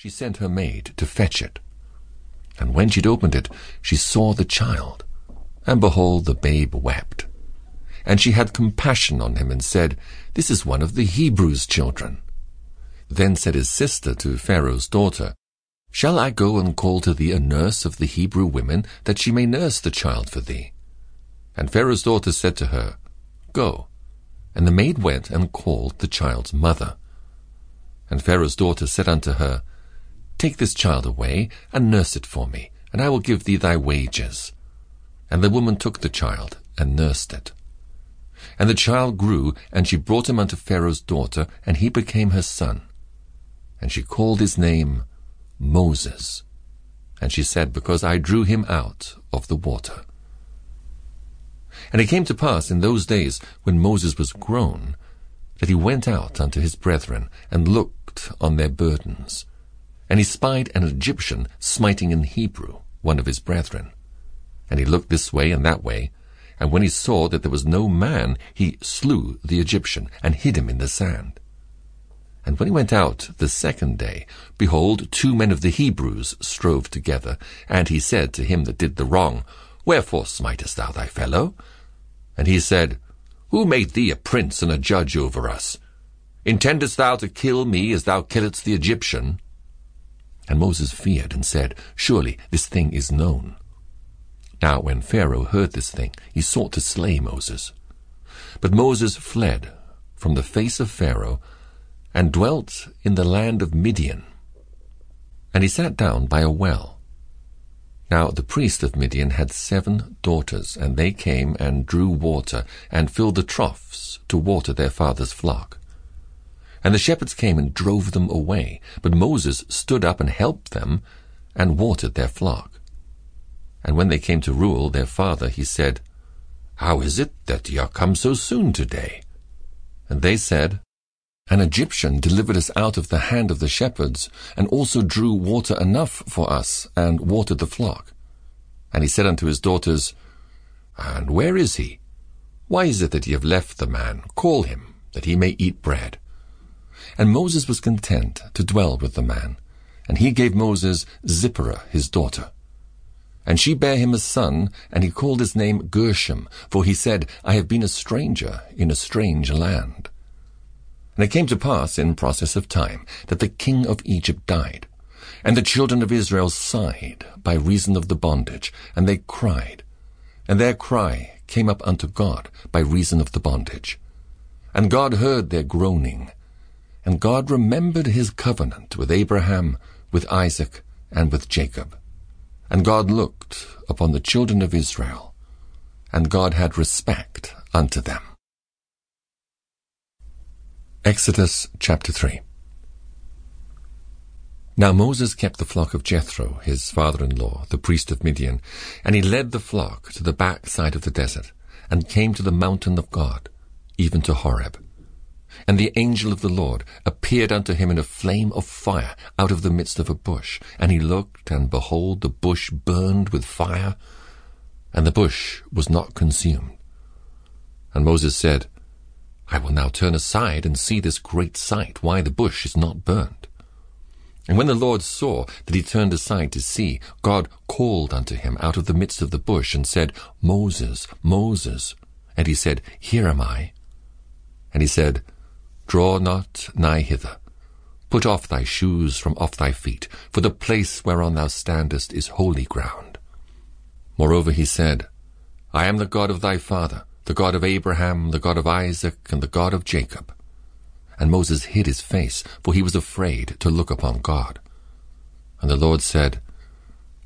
she sent her maid to fetch it. And when she'd opened it, she saw the child, and behold, the babe wept. And she had compassion on him and said, This is one of the Hebrews' children. Then said his sister to Pharaoh's daughter, Shall I go and call to thee a nurse of the Hebrew women, that she may nurse the child for thee? And Pharaoh's daughter said to her, Go. And the maid went and called the child's mother. And Pharaoh's daughter said unto her, Take this child away, and nurse it for me, and I will give thee thy wages. And the woman took the child, and nursed it. And the child grew, and she brought him unto Pharaoh's daughter, and he became her son. And she called his name Moses. And she said, Because I drew him out of the water. And it came to pass in those days, when Moses was grown, that he went out unto his brethren, and looked on their burdens. And he spied an Egyptian smiting an Hebrew, one of his brethren. And he looked this way and that way, and when he saw that there was no man, he slew the Egyptian, and hid him in the sand. And when he went out the second day, behold, two men of the Hebrews strove together. And he said to him that did the wrong, Wherefore smitest thou thy fellow? And he said, Who made thee a prince and a judge over us? Intendest thou to kill me as thou killedst the Egyptian? And Moses feared and said, Surely this thing is known. Now when Pharaoh heard this thing, he sought to slay Moses. But Moses fled from the face of Pharaoh and dwelt in the land of Midian. And he sat down by a well. Now the priest of Midian had seven daughters, and they came and drew water, and filled the troughs to water their father's flock. And the shepherds came and drove them away, but Moses stood up and helped them, and watered their flock. And when they came to Reuel their father, he said, How is it that ye are come so soon today? And they said, an Egyptian delivered us out of the hand of the shepherds, and also drew water enough for us, and watered the flock. And he said unto his daughters, And where is he? Why is it that ye have left the man? Call him, that he may eat bread. And Moses was content to dwell with the man, and he gave Moses Zipporah his daughter. And she bare him a son, and he called his name Gershom, for he said, I have been a stranger in a strange land. And it came to pass in process of time that the king of Egypt died. And the children of Israel sighed by reason of the bondage, and they cried. And their cry came up unto God by reason of the bondage. And God heard their groaning. And God remembered his covenant with Abraham, with Isaac, and with Jacob. And God looked upon the children of Israel, and God had respect unto them. Exodus chapter 3 Now Moses kept the flock of Jethro, his father-in-law, the priest of Midian, and he led the flock to the back side of the desert, and came to the mountain of God, even to Horeb. And the angel of the Lord appeared unto him in a flame of fire out of the midst of a bush. And he looked, and behold, the bush burned with fire, and the bush was not consumed. And Moses said, I will now turn aside and see this great sight, why the bush is not burnt. And when the Lord saw that he turned aside to see, God called unto him out of the midst of the bush, and said, Moses, Moses. And he said, Here am I. And he said, Draw not nigh hither. Put off thy shoes from off thy feet, for the place whereon thou standest is holy ground. Moreover he said, I am the God of thy father, the God of Abraham, the God of Isaac, and the God of Jacob. And Moses hid his face, for he was afraid to look upon God. And the Lord said,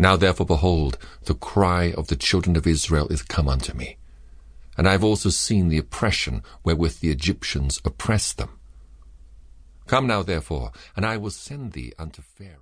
Now therefore, behold, the cry of the children of Israel is come unto me. And I have also seen the oppression wherewith the Egyptians oppress them. Come now therefore, and I will send thee unto Pharaoh.